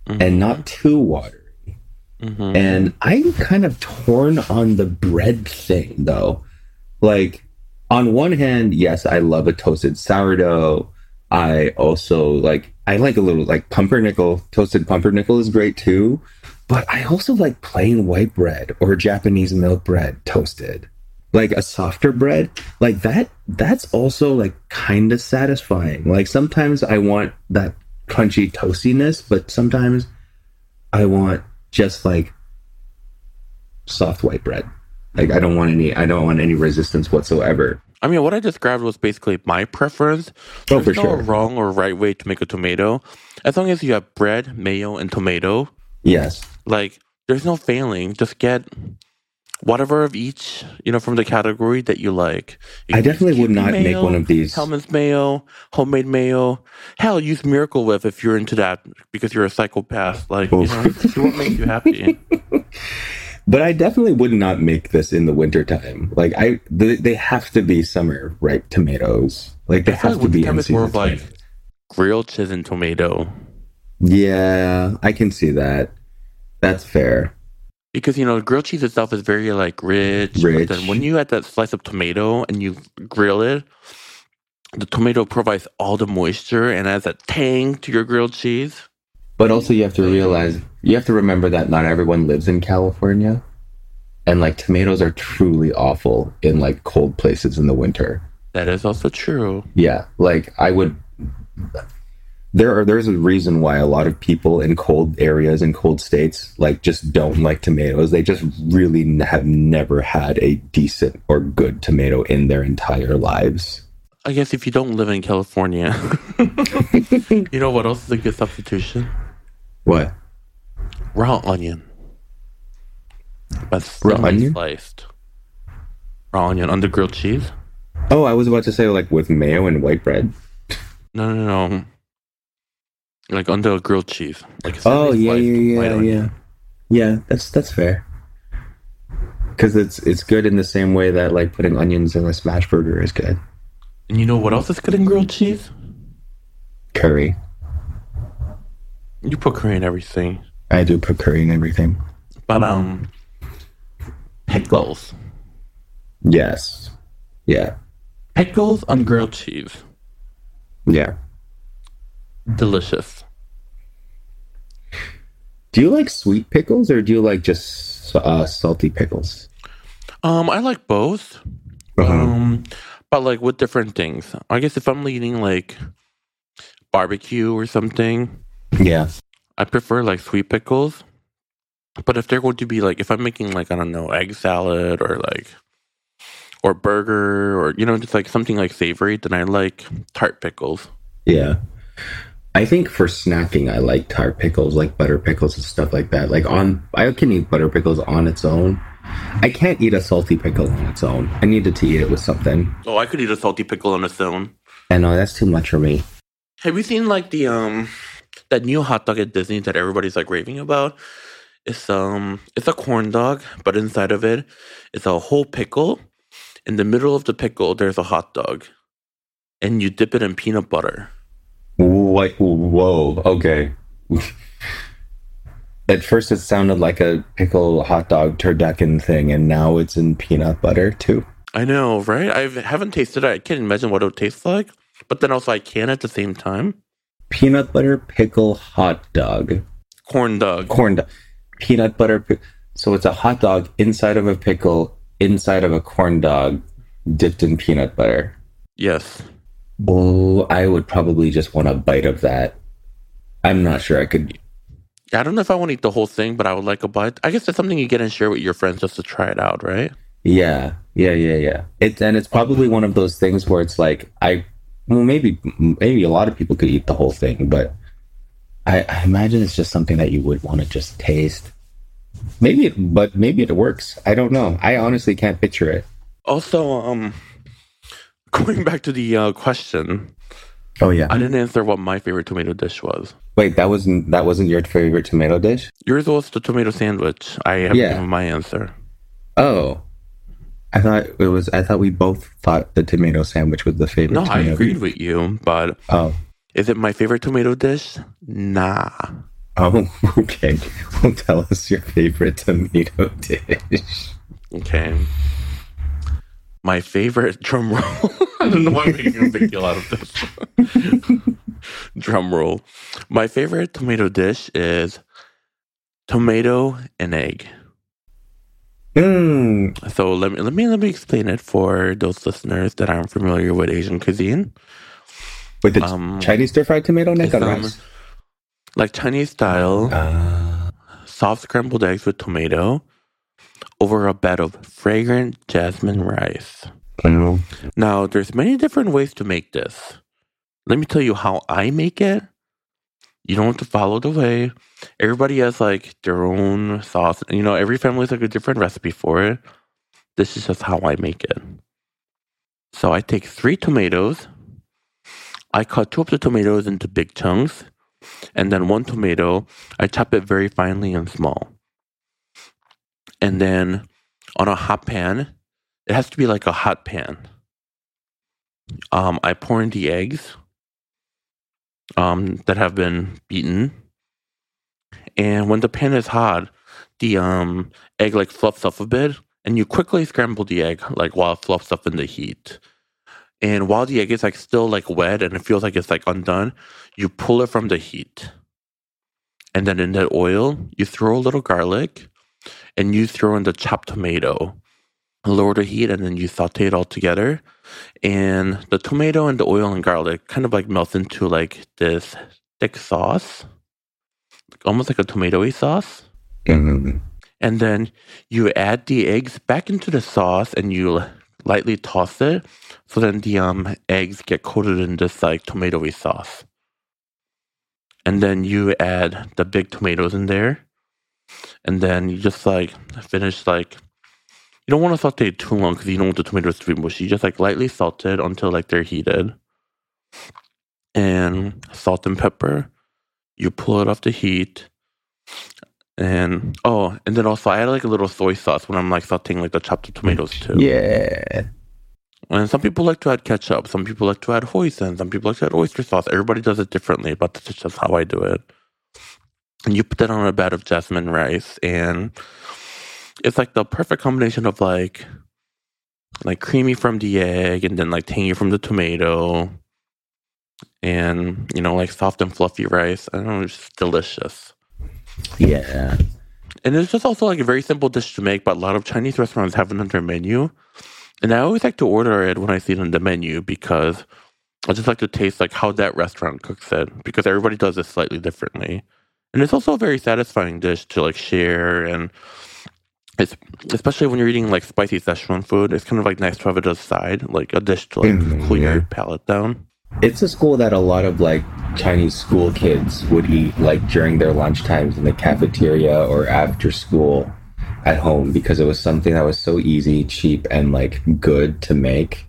and not too watery. Mhm. And I'm kind of torn on the bread thing though. Like, on one hand, yes, I love a toasted sourdough. I also like, I like a little like pumpernickel. Toasted pumpernickel is great too. But I also like plain white bread or Japanese milk bread toasted. Like a softer bread, like that, that's also like kind of satisfying. Like sometimes I want that crunchy toastiness, but sometimes I want just like soft white bread. Like I don't want any I don't want any resistance whatsoever. I mean, what I described was basically my preference. Oh, There's for no sure. wrong or right way to make a tomato. As long as you have bread, mayo, and tomato, Yes. Like there's no failing. Just get whatever of each, you know, from the category that you like. You I definitely would not make one of these. Hellmann's mayo, homemade mayo. Hell, use Miracle Whip if you're into that because you're a psychopath. Like, you Oof. know, do what makes you happy. <laughs> But I definitely would not make this in the wintertime. Like I, they, they have to be summer ripe tomatoes. Like they have like to be in more of like grilled cheese tomato yeah, I can see that. That's fair. because you know grilled cheese itself is very like rich. Rich. But then when you add that slice of tomato and you grill it, the tomato provides all the moisture and adds a tang to your grilled cheese. But also, you have to realize, you have to remember that not everyone lives in California, and like tomatoes are truly awful in like cold places in the winter. That is also true. Yeah, like I would. There are there's a reason why a lot of people in cold areas in cold states like just don't like tomatoes. They just really have never had a decent or good tomato in their entire lives. I guess if you don't live in California, <laughs> you know what else is a good substitution? What? Raw onion. But Raw onion? sliced. Raw onion under grilled cheese? Oh, I was about to say like with mayo and white bread. No, no, no. Like under grilled cheese. Like Oh yeah, yeah, white yeah, onion. yeah. Yeah, that's that's fair. Because it's it's good in the same way that like putting onions in a smash burger is good. And you know what else is good in grilled cheese? Curry. You put curry in everything. I do put curry in everything. But um pickles. Yes. Yeah. Pickles on grilled cheese. Yeah. Delicious. Do you like sweet pickles or do you like just uh, salty pickles? Um, I like both. Uh-huh. Um, but like with different things. I guess if I'm eating like barbecue or something, Yeah. I prefer like sweet pickles. But if they're going to be like, if I'm making like I don't know, egg salad or like, or burger or you know just like something like savory, then I like tart pickles. Yeah. I think for snacking, I like tart pickles, like butter pickles and stuff like that. Like on, I can eat butter pickles on its own. I can't eat a salty pickle on its own. I needed to eat it with something. Oh, I could eat a salty pickle on its own. And no, that's too much for me. Have you seen like the um that new hot dog at Disney that everybody's like raving about? It's um it's a corn dog, but inside of it it's a whole pickle. In the middle of the pickle there's a hot dog. And you dip it in peanut butter. What? Whoa. Okay. <laughs> At first, it sounded like a pickle hot dog turducken thing, and now it's in peanut butter too. I know, right? I haven't tasted it. I can't imagine what it would taste like. But then also I can at the same time. Peanut butter pickle hot dog. Corn dog. corn dog, peanut butter. pi- So it's a hot dog inside of a pickle, inside of a corn dog, dipped in peanut butter. Yes. Oh, I would probably just want a bite of that. I'm not sure I could. I don't know if I want to eat the whole thing, but I would like a bite. I guess it's something you get and share with your friends just to try it out, right? Yeah, yeah, yeah, yeah. It and it's probably one of those things where it's like I, well, maybe maybe a lot of people could eat the whole thing, but I, I imagine it's just something that you would want to just taste. Maybe it, but maybe it works. I don't know. I honestly can't picture it. Also, um, going back to the uh, question, Oh yeah. I didn't answer what my favorite tomato dish was. Wait, that wasn't that wasn't your favorite tomato dish? Yours was the tomato sandwich. I have Yeah. given my answer. Oh, I thought it was. I thought we both thought the tomato sandwich was the favorite. No, I agreed with you, but Oh, is it my favorite tomato dish? Nah. oh, <laughs> okay. Well, tell us your favorite tomato <laughs> dish. Okay. My favorite <laughs> drum roll. I don't know why I'm making a big deal out of this. <laughs> <laughs> drum roll. My favorite tomato dish is tomato and egg. Mm. So let me let me let me explain it for those listeners that aren't familiar with Asian cuisine. With the Um, Chinese stir fried tomato neck it's, on um, rice. Like Chinese style, Uh, soft scrambled eggs with tomato over a bed of fragrant jasmine rice. well, Now, there's many different ways to make this. Let me tell you how I make it. You don't have to follow the way. Everybody has like their own sauce. You know, every family has like a different recipe for it. This is just how I make it. So I take three tomatoes. I cut two of the tomatoes into big chunks. And then one tomato, I chop it very finely and small. And then on a hot pan, it has to be like a hot pan. Um, I pour in the eggs um, that have been beaten. And when the pan is hot, the um, egg like fluffs up a bit, and you quickly scramble the egg like while it fluffs up in the heat. And while the egg is like still like wet and it feels like it's like undone, you pull it from the heat. And then in that oil, you throw a little garlic and you throw in the chopped tomato. Lower the heat and then you saute it all together. And the tomato and the oil and garlic kind of like melt into like this thick sauce, almost like a tomatoey sauce. Mm-hmm. And then you add the eggs back into the sauce and you lightly toss it. So then the um, eggs get coated in this like tomatoey sauce. And then you add the big tomatoes in there. And then you just like finish like you don't want to saute it too long because you don't want the tomatoes to be mushy. You just like lightly salt it until like they're heated. And salt and pepper. You pull it off the heat. And oh, and then also I add like a little soy sauce when I'm like sauteing like the chopped tomatoes too. Yeah. And some people like to add ketchup. Some people like to add hoisin. Some people like to add oyster sauce. Everybody does it differently, but that's just how I do it. And you put that on a bed of jasmine rice, and it's like the perfect combination of like, like creamy from the egg, and then like tangy from the tomato, and you know like soft and fluffy rice. I don't know, it's just delicious. Yeah. And it's just also like a very simple dish to make, but a lot of Chinese restaurants have it on their menu. And I always like to order it when I see it on the menu because I just like to taste like how that restaurant cooks it because everybody does it slightly differently. And it's also a very satisfying dish to like share and it's especially when you're eating like spicy Szechuan food, it's kind of like nice to have it aside, like a dish to like Mhm, cool your palate down. It's a school that a lot of like Chinese school kids would eat like during their lunch times in the cafeteria or after school at home because it was something that was so easy, cheap, and like good to make.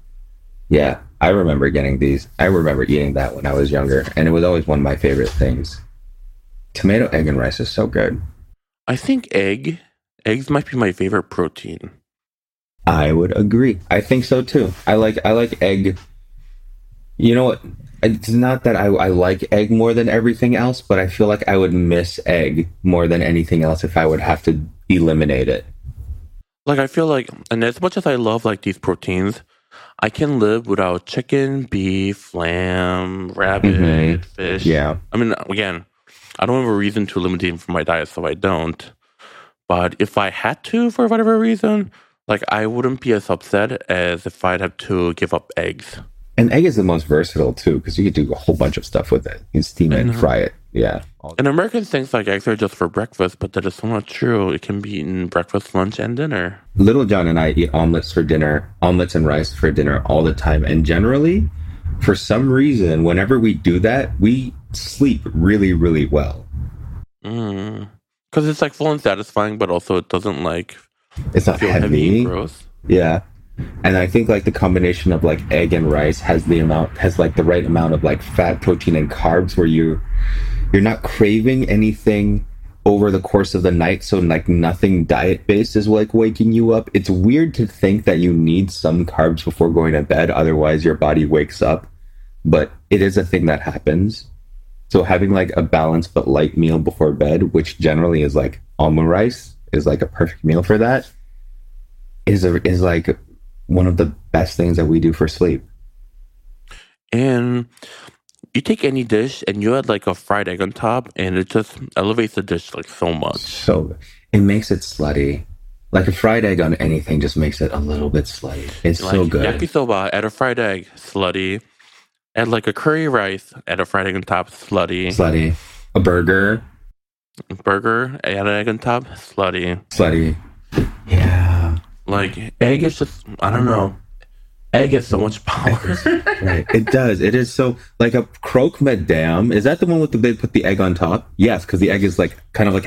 Yeah, I remember getting these. I remember eating that when I was younger, and it was always one of my favorite things. Tomato, egg, and rice is so good. I think egg eggs might be my favorite protein. I would agree. I think so too. I like I like egg. You know what? It's not that I, I like egg more than everything else, but I feel like I would miss egg more than anything else if I would have to eliminate it. Like I feel like, and as much as I love like these proteins, I can live without chicken, beef, lamb, rabbit, Mhm. fish. Yeah. I mean, again, I don't have a reason to eliminate them from my diet, so I don't. But if I had to, for whatever reason, like I wouldn't be as upset as if I'd have to give up eggs. And egg is the most versatile too, because you could do a whole bunch of stuff with it. You can steam it and Mhm. fry it. Yeah. And Americans think like eggs are just for breakfast, but that is so not true. It can be eaten breakfast, lunch, and dinner. Little John and I eat omelets for dinner, omelets and rice for dinner all the time. And generally, for some reason, whenever we do that, we sleep really, really well. Mm. Because it's like full and satisfying, but also it doesn't like It's not heavy, heavy. Yeah. And I think like the combination of like egg and rice has the amount has like the right amount of like fat, protein, and carbs where you you're not craving anything over the course of the night. So like nothing diet based is like waking you up. It's weird to think that you need some carbs before going to bed, otherwise your body wakes up. But it is a thing that happens. So having like a balanced but light meal before bed, which generally is like almond rice, is like a perfect meal for that. Is a, is like one of the best things that we do for sleep. And you take any dish and you add like a fried egg on top, and it just elevates the dish like so much. So it makes it slutty. Like a fried egg on anything just makes it a little bit slutty. It's Like so good. yakisoba, add a fried egg, slutty. Add like a curry rice, add a fried egg on top, slutty. Slutty. A burger, Burger, add an egg on top, slutty. slutty. Yeah. Like egg is just I don't know. egg has so much power. <laughs> right. It does. It is so like a croque madame. Is that the one with the they put the egg on top? Yes, because the egg is like kind of like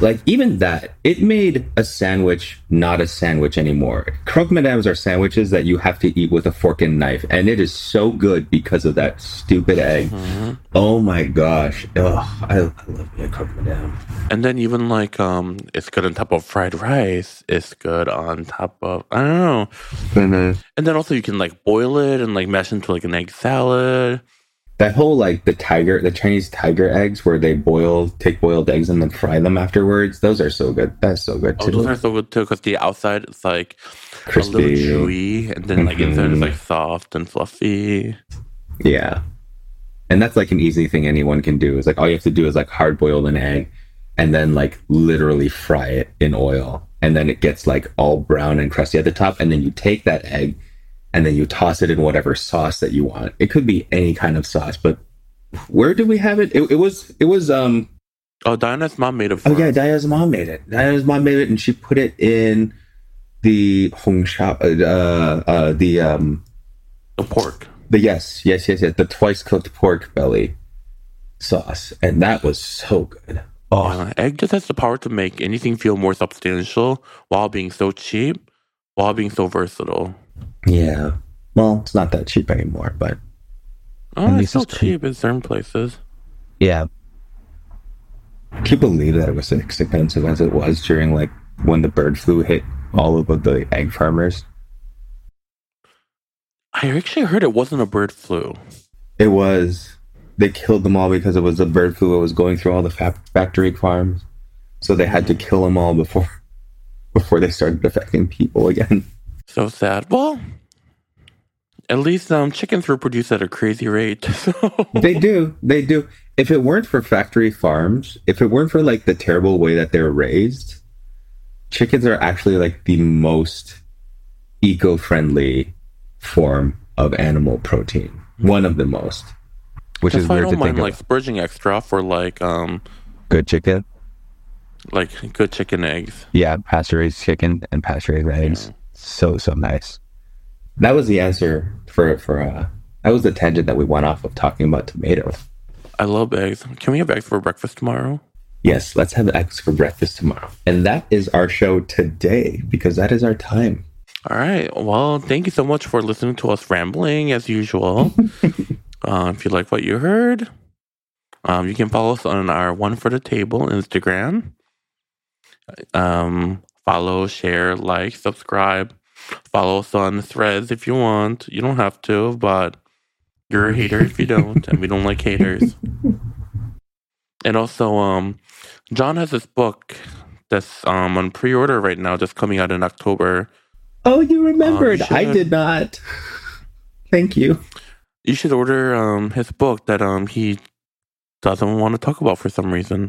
like even that. It made a sandwich not a sandwich anymore. Croque madames are sandwiches that you have to eat with a fork and knife, and it is so good because of that stupid egg. Oh my gosh! Oh, I, I love me a croque madame. and then even like um, it's good on top of fried rice. It's good on top of I don't know. And, uh, And then also you can like boil it and like mash into like an egg salad. That whole like the tiger, the Chinese tiger eggs, where they boil, take boiled eggs and then fry them afterwards. Those are so good. That's so good Oh, too. those are so good too because the outside is like a little Crispy. chewy, and then like inside is Mhm. like soft and fluffy. Yeah. And that's like an easy thing anyone can do. Is like all you have to do is like hard boil an egg and then like literally fry it in oil. And then it gets like all brown and crusty at the top. And then you take that egg and then you toss it in whatever sauce that you want. It could be any kind of sauce, but where did we have it? It, it was it was um Oh, Diana's mom made it. Oh yeah. Diana's mom made it. Diana's mom made it and she put it in the Hong Shao uh uh the um the pork. the yes, yes, yes, yes, the twice cooked pork belly sauce, and that was so good. Oh, Uh, egg just has the power to make anything feel more substantial while being so cheap, while being so versatile. Yeah. Well, it's not that cheap anymore, but Oh, it's still cheap. in certain places. Yeah. can you believe that it was as expensive as it was during like when the bird flu hit all of the egg farmers? I actually heard it wasn't a bird flu. It was. They killed them all because it was the bird flu that was going through all the fa- factory farms, so they had to kill them all before <laughs> before they started affecting people again. So sad. Well, at least um, chickens reproduce at a crazy rate. <laughs> So they do they do if it weren't for factory farms if it weren't for like the terrible way that they're raised chickens are actually like the most eco-friendly form of animal protein one of the most Which That's is why I weird to don't mind think like of. spurging extra for like um Good chicken. like good chicken eggs. Yeah, pasture raised chicken and pasture raised eggs. Yeah. So so nice. that was the answer for for uh that was the tangent that we went off of talking about tomatoes I love eggs. Can we have eggs for breakfast tomorrow? yes let's have eggs for breakfast tomorrow and that is our show today because that is our time All right. Well, thank you so much for listening to us rambling as usual. <laughs> uh, if you like what you heard, um, you can follow us on our One for the Table Instagram. Um, follow, share, like, subscribe. Follow us on Threads if you want. You don't have to, but you're a hater if you don't, and we don't like haters. <laughs> And also, um, Jon has this book that's um on pre-order right now, just coming out in October. oh you remembered i did not thank you You should order um his book that um he doesn't want to talk about for some reason.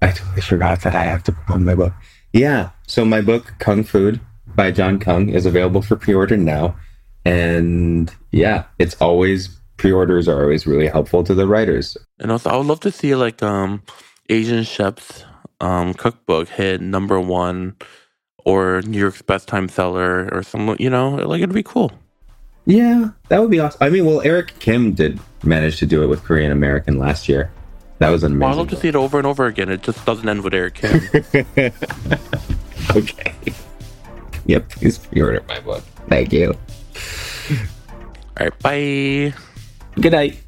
I totally forgot that I have to promote my book. Yeah. So my book, Kung Food by Jon Kung, is available for pre-order now. And yeah, it's always pre-orders are always really helpful to the writers. And also, I would love to see like um Asian chefs um cookbook hit number one or New York's best time seller or some you know like it'd be cool. Yeah, that would be awesome. I mean, well, Eric Kim did manage to do it with Korean American last year. That was an Well, I'd amazing. love to see it over and over again. It just doesn't end with Eric Kim. <laughs> <laughs> okay. Yep. Please pre-order my book. Thank you. All right, bye. Good night.